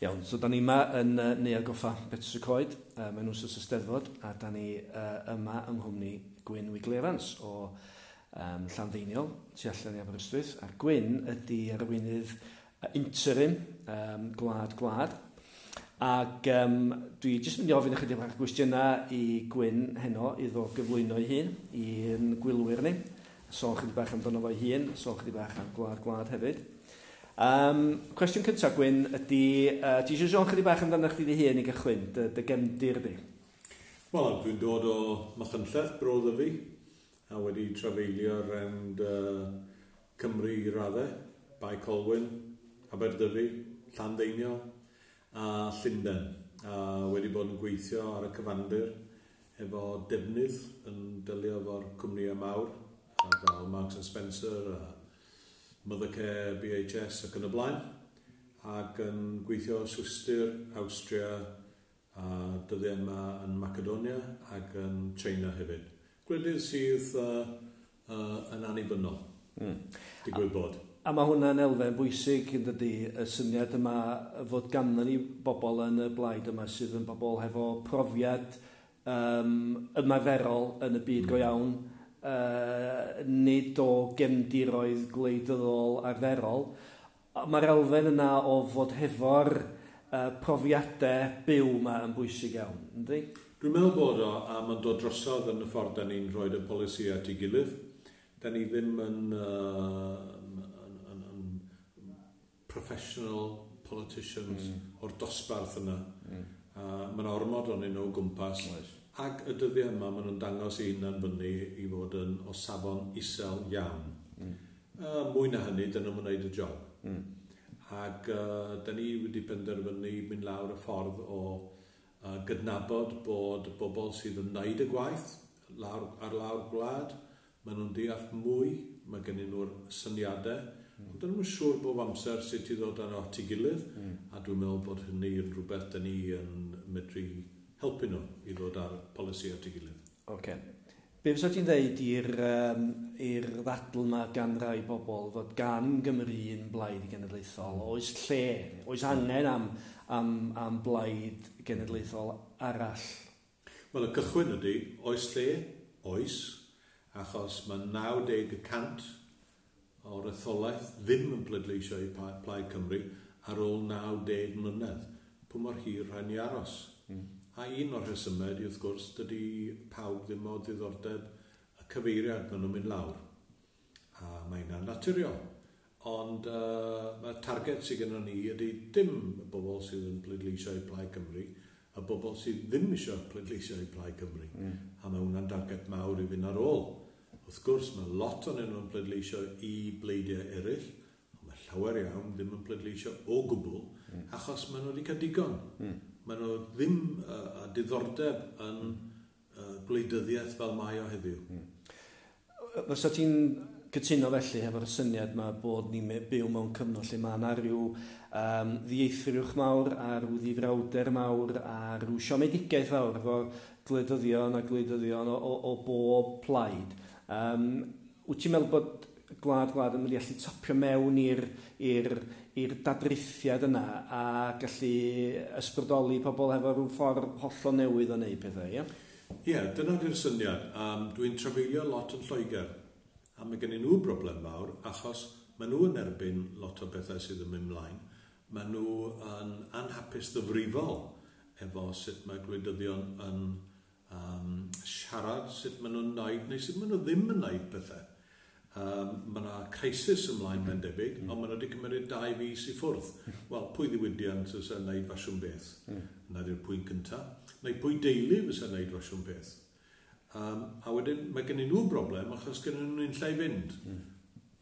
Iawn, so da ni yma yn uh, Neagoffa Petrus y Coed, uh, mewn wrth y Steddfod, a da ni uh, yma yng Nghymru Gwyn Wiglerans o um, Llanddeiniol, tu allan i Aberystwyth, a Gwyn ydy arweinydd uh, interim um, gwlad gwlad. Ac um, dwi jyst mynd i ofyn ychydig bach gwestiynau i Gwyn heno iddo gyflwyno ei hun i'n gwylwyr ni. Sôn chydig bach amdano fo'i hun, sôn chydig bach am gwlad gwlad hefyd. Um, cwestiwn cyntaf, Gwyn, ydy, uh, ti eisiau sôn chydig bach amdano chdi dy hun i gychwyn, dy, dy gemdir di? Wel, dwi'n dod o Machynlleth, brodd y fi, a wedi trafeilio rownd uh, Cymru i raddau, Bai Colwyn, Aberdyfi, Llandeiniol a Llundain. A wedi bod yn gweithio ar y cyfandir efo defnydd yn dylio efo'r cwmnïau mawr, a fel Marks and Spencer a Mothercare, BHS ac yn y blaen ac yn gweithio Swister, Austria, a dyddiau yma yn Macedonia ac yn China hefyd. Gwledydd sydd uh, uh, yn annibynnol, mm. digwydd bod. A mae hwnna'n elfen bwysig yn dydy, y syniad yma fod ganddyn ni bobl yn y blaid yma sydd yn bobl hefo profiad um, ymarferol yn y byd mm. go hmm. iawn, uh, nid o gemdiroedd gwleidyddol arferol. Mae'r elfen yna o fod hefo'r uh, profiadau byw yma yn bwysig iawn, ynddi? Dwi'n meddwl bod o, a mae'n dod drosodd yn y ffordd da ni'n rhoi y polisi at ei gilydd. Da ni ddim yn, uh, yn, yn, yn professional politicians mm. o'r dosbarth yna. Mm. Uh, mae'n ormod o'n un o gwmpas. Nice. Ac y dyddiau yma, maen nhw'n dangos i hunan fyny i fod yn o safon isel iawn. Mm. Uh, mwy na hynny, dyn nhw'n gwneud y job. Mm. Ac uh, dyn ni wedi penderfynu mynd lawr y ffordd o uh, gydnabod bod bobl sydd yn wneud y gwaith lawr, ar lawr gwlad, maen nhw'n deall mwy, mae gen nhw'r syniadau, mm. ond dyn nhw'n siŵr bob amser sut i ddod ar at ei gilydd, mm. a dwi'n meddwl bod hynny yn rhywbeth dyn ni yn medru helpu nhw i ddod ar polisi at ei gilydd. Okay. Be fysa ti'n dweud i'r um, ddadl yma gan rai bobl fod gan Gymru yn blaid genedlaethol? Oes lle, oes angen am, am, am blaid genedlaethol arall? Wel, y cychwyn ydy, oes lle, oes, achos mae 90% o'r etholaeth ddim yn pleidleisio i Plaid Cymru ar ôl 90 mlynedd. Pwy mor hir rhaid ni aros? A un o'r rhesymau ydy wrth gwrs, dydy pawb ddim o ddiddordeb y cyfeiriad maen nhw'n mynd lawr. A mae hynna'n naturiol. Ond uh, mae'r targed sydd gennym ni ydy dim y bobl sydd yn pleidleisio i Plaid Cymru, y bobl sydd ddim eisiau pleidleisio i Plaid Cymru. Mm. A mae hwnna'n darged mawr i fynd ar ôl. Wrth gwrs, mae lot o'n enw'n pleidleisio i bleidiau eraill, ond mae llawer iawn ddim yn pleidleisio o gwbl, mm. achos maen nhw wedi cael digon. Mm maen nhw ddim uh, diddordeb yn uh, gwleidyddiaeth fel mae o heddiw. Hmm. Fysa ti'n cytuno felly hefo'r syniad yma bod ni'n byw mewn cyfnod lle mae yna rhyw um, ddieithrwch mawr a rhyw ddifrawder mawr a rhyw siomedigaeth fawr efo gwleidyddion a gwleidyddion o, o, o bob plaid. Um, wyt ti'n meddwl bod gwlad gwlad yn mynd i allu topio mewn i'r i'r dadrithiad yna a gallu ysbrydoli pobl efo rhyw ffordd hollol newydd o wneud pethau, ie? Ie, yeah, dyna di'r syniad. Um, Dwi'n trafeilio lot yn Lloegr a mae gen i nhw broblem mawr achos maen nhw yn erbyn lot o bethau sydd yn mynd mlaen. Maen nhw yn anhapus ddyfrifol efo sut mae gwleidyddion yn um, siarad, sut maen nhw'n wneud neu sut maen nhw ddim yn wneud pethau. Um, mae yna crisis ymlaen mewn debyg, mm. ond mae nhw wedi cymryd dau fus i ffwrdd. Mm. Wel, pwy ddiwydiant fysa wneud fasiwn beth? Mm. Na di'r pwynt cyntaf. Neu pwy deulu fysa wneud fasiwn beth? Um, a wedyn, mae gen i nhw broblem achos gen nhw'n lle i fynd. Mm.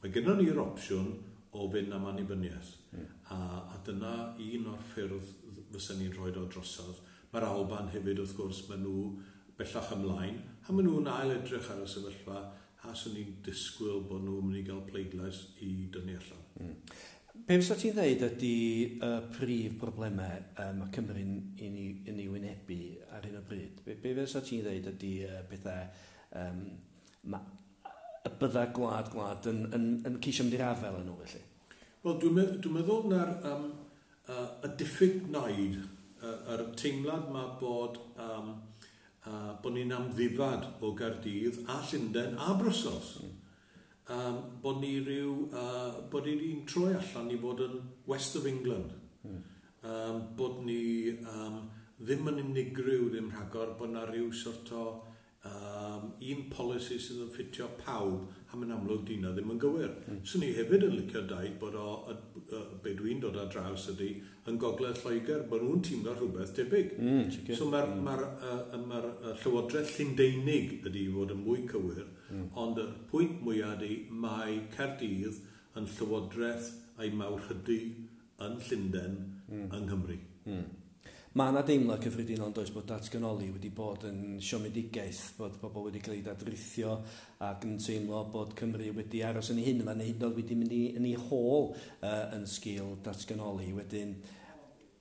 Mae gen ni'r opsiwn o fynd am annibyniaeth. Mm. A, a dyna un o'r ffyrdd fysa ni'n rhoi o drosodd. Mae'r Alban hefyd, wrth gwrs, mae nhw bellach ymlaen, a mae nhw'n ail edrych ar y sefyllfa a swn i'n disgwyl bod nhw'n mynd i gael pleidlais i dynnu allan. Mm. Be fysa ti'n dweud ydy y prif broblemau uh, mae Cymru'n i ni, i ni wynebu ar hyn o bryd? Be, be fysa ti'n dweud ydy uh, bethau um, ma, y bydda gwlad gwlad yn, yn, yn, yn ceisio mynd i'r afel yn nhw felly? Wel, dwi'n meddwl, dwi meddwl na'r um, uh, y diffyg naid, uh, yr teimlad mae bod um, uh, bod ni'n amddifad o Gardydd a Llundain a Brussels. Mm. Um, bod ni ryw, uh, bod ni'n troi allan i fod yn West of England. Mm. Um, bod ni um, ddim yn unigryw ddim rhagor, bod na ryw sort o um, un polisi sydd yn ffitio pawb a mae'n amlwg dyna ddim yn gywir. Mm. Swn i hefyd yn licio dau bod o, o, o be dwi'n dod ar draws ydy yn gogledd Lloegr, bod nhw'n teimlo rhywbeth debyg. Mm, so mae'r mm. ma uh, ma Llywodraeth Llundeinig ydy fod yn mwy cywir, mm. ond y pwynt mwyaf ydy mae Cerdydd yn Llywodraeth a'i mawr hydy yn Llundain mm. yng Nghymru. Mm. Mae yna deimlo cyffredinol yn does bod datganoli wedi bod yn siomedigaeth, bod pobl wedi cael ei dadrithio ac yn teimlo bod Cymru wedi aros yn ei hun, neu hyd yn oed wedi mynd i, yn ei hôl uh, yn sgil datganoli. Wedyn,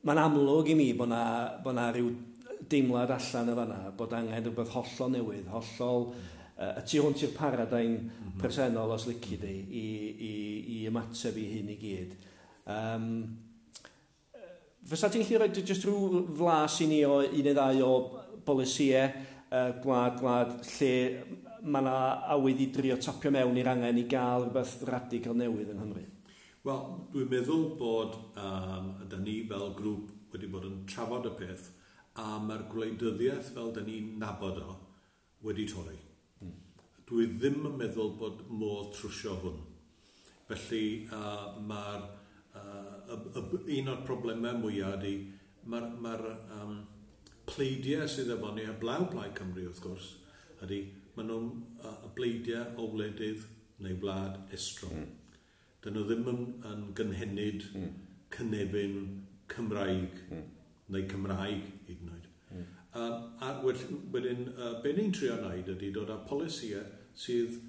mae'n amlwg i mi bod na, bod na rhyw deimlad allan y fanna, bod angen rhywbeth hollol newydd, hollol y tu hwnt i'r paradain mm -hmm. presennol os lici di i, i, i ymateb i hyn i gyd. Um, Fysa ti'n gallu rhoi jyst rhyw flas i ni o un neu ddau o bolisiau uh, gwlad, gwlad, lle mae yna awydd i drio tapio mewn i'r angen i gael rhywbeth radical newydd yng Nghymru? Wel, dwi'n meddwl bod um, da ni fel grŵp wedi bod yn trafod y peth a mae'r gwleidyddiaeth fel da ni'n nabod o wedi torri. Hmm. Dwi ddim yn meddwl bod modd trwsio hwn. Felly uh, mae'r un o'r problemau mwyaf ydy mae'r ma um, pleidiau sydd efo ni, a blaw blaid Cymru wrth gwrs, ydy maen nhw'n y bleidiau o wledydd neu wlad estron. Mm. Dyn nhw ddim yn, yn gynhenid mm. cynefin Cymraeg mm. neu Cymraeg hyd yn oed. Mm. Uh, a wedyn, uh, be ni'n trio wneud ydy dod â polisiau sydd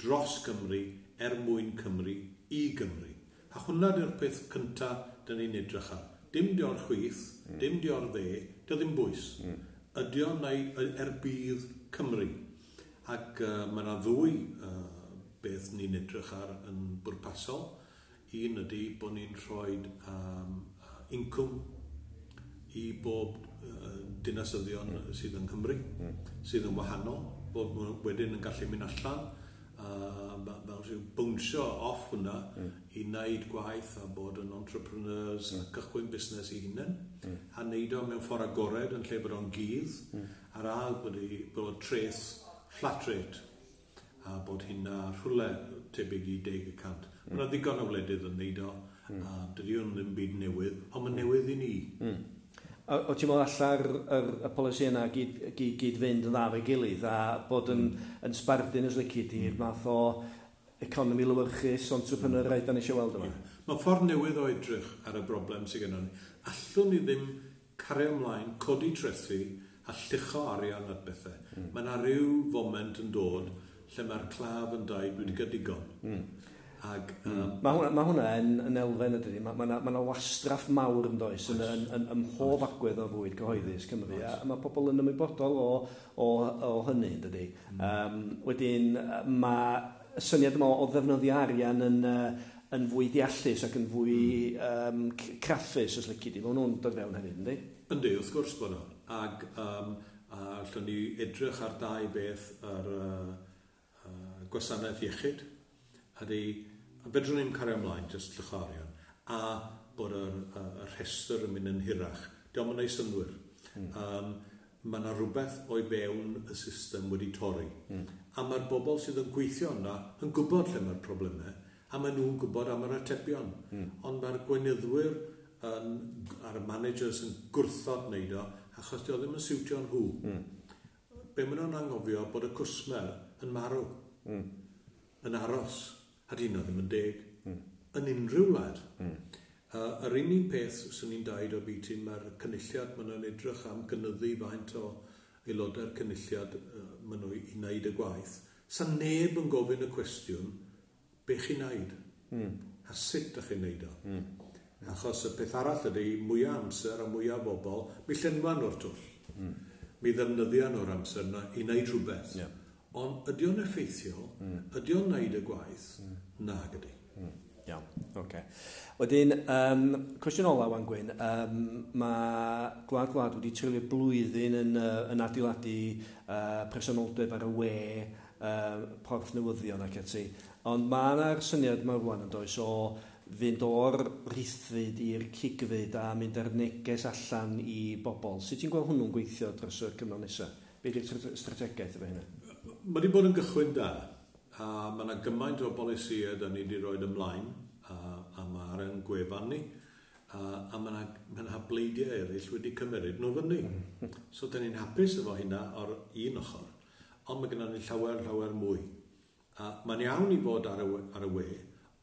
dros Cymru er mwyn Cymru i Gymru. A hwnna di'r peth cyntaf dyn ni'n edrych ar. Dim dio'r chwith, mm. dim dio'r dde, dio ddim bwys. Mm. Ydio neu erbydd Cymru. Ac uh, mae yna ddwy uh, beth ni'n edrych ar yn bwrpasol. Un ydy bod ni'n rhoi um, incwm i bob uh, dinasyddion mm. sydd yn Cymru, mm. sydd yn wahanol, bod wedyn yn gallu mynd allan, uh, fel rhyw bwnsio off hwnna mm. i wneud gwaith a bod yn entrepreneurs mm. a hmm. cychwyn busnes i hunain mm. a wneud o mewn ffordd agored yn lle bod o'n gydd mm. a'r ail bod, i, bod treth flat rate a bod hynna rhywle tebyg i 10%. Mm. Mae'n ddigon o wledydd yn wneud o mm. a dydy hwn ddim byd newydd ond mae'n newydd i ni. Mm o ti'n meddwl allar yr, y polisi yna gyd, gyd, gyd fynd yn dda fe gilydd a bod yn, mm. yn sbardun os lyci di'r hmm. math o economi lywyrchus, entrepreneuriaid hmm. dan eisiau weld yma. Yeah. Mae ffordd newydd o edrych ar y broblem sydd gennym ni. Allwn ni ddim cario ymlaen, codi trethu a llucho arian at bethau. Mm. Mae yna rhyw foment yn dod lle mae'r claf yn dau wedi gydigon. Mm. Ag, hmm. um. Mae hwnna, ma hwnna yn, yn elfen ydy. Mae yna ma, ma, wastraff mawr yn does yn, yn, yn, yn mhob agwedd o fwyd gyhoeddus Cymru. A, a mae pobl yn ymwybodol o, o, o hynny, ydy. Mm. Um, wedyn, mae syniad yma o ddefnyddio arian yn... Uh, yn fwy deallus ac yn fwy hmm. um, craffus os lyci di. Mae hwnnw'n dod fewn hefyd, ynddi? Yndi, wrth gwrs bod nhw. Ac um, allwn ni edrych ar dau beth ar uh, uh, gwasanaeth iechyd. Ydy a bedrwn ni'n cario ymlaen, jyst llycharion, a bod y, y, y rhestr yn mynd yn hirach. Diolch yn ei synwyr. Mm. Um, mae yna rhywbeth o'i fewn y system wedi torri. Mm. A mae'r bobl sydd yn gweithio yna yn gwybod lle mae'r problemau, a maen nhw'n gwybod am yr atebion. Mm. Ond mae'r gweinyddwyr yn, a'r managers yn gwrthod wneud o, achos di o ddim yn siwtio nhw. Mm. Be maen nhw'n angofio bod y cwsmer yn marw, mm. yn aros a dyn nhw ddim yn deg, mm. yn unrhyw wlad. Mm. Uh, yr unig peth sy'n ni'n daid o byd biti mae'r cynulliad maen nhw'n edrych am gynnyddu faint o aelodau'r cynulliad uh, maen nhw i wneud y gwaith. Sa neb yn gofyn y cwestiwn, be chi'n wneud? Mm. A sut ydych chi'n wneud o? Mm. Achos y peth arall ydy, mwyaf amser a mwyaf bobl, mi llenwan o'r twll. Mm. Mi ddefnyddio nhw'r amser yna i wneud rhywbeth. Yeah. Ond ydy o'n effeithiol? Mm. Ydy o'n neud y gwaith? Mm. Na gyda. Mm. Iawn, oce. Okay. Wedyn, um, cwestiwn ola, Wan Gwyn. Um, mae Gwlad Gwlad wedi treulio blwyddyn yn, uh, yn adeiladu uh, presenoldeb ar y we, uh, porth newyddion ac ati. Ond mae yna'r syniad mae rwan yn does o fynd o'r rithfyd i'r cigfyd a mynd ar neges allan i bobl. Sut ti'n gweld hwnnw'n gweithio dros y cyfnod nesaf? Be ydy'r strategaeth efo hynny? mae wedi bod yn gychwyn da. A mae yna gymaint o bolisiau da ni wedi rhoi ymlaen a, a mae ar yn gwefan ni. A, a mae yna, ma yna bleidiau eraill wedi cymeryd nhw fyny. Hmm. So, da ni'n hapus efo hynna o'r un ochr. Ond mae gennym ni llawer, llawer mwy. A mae'n iawn i fod ar y, ar y we,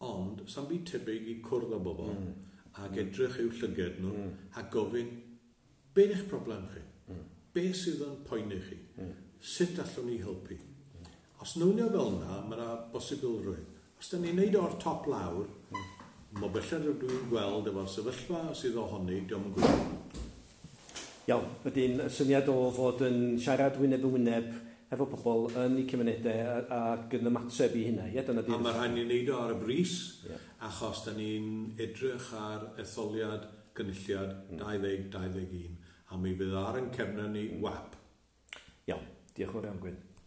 ond sa'n byd tebyg i cwrdd o bobl mm. ac edrych i'w llyged nhw mm. a gofyn, be'n eich problem chi? Mm. Be sydd yn poeni chi? Mm. Sut allwn ni helpu? Mm. Os newnio fel yna, mae yna bosibl rwy'n. Os da ni'n neud o'r top lawr, mm. mae bellad rydw dwi'n gweld efo'r sefyllfa sydd ohoni, diolch yn gwybod. Iawn, wedyn syniad o fod yn siarad wyneb yn wyneb efo pobl yn eu cymunedau ac yn ymateb i hynna. Ie, dyna. A mae rhaid ni'n neud o ar y bris, yeah. achos da ni'n edrych ar etholiad gynulliad mm. 2021, a mi fydd ar yn cefna ni wap. Iawn, diolch yn fawr iawn, Gwyn.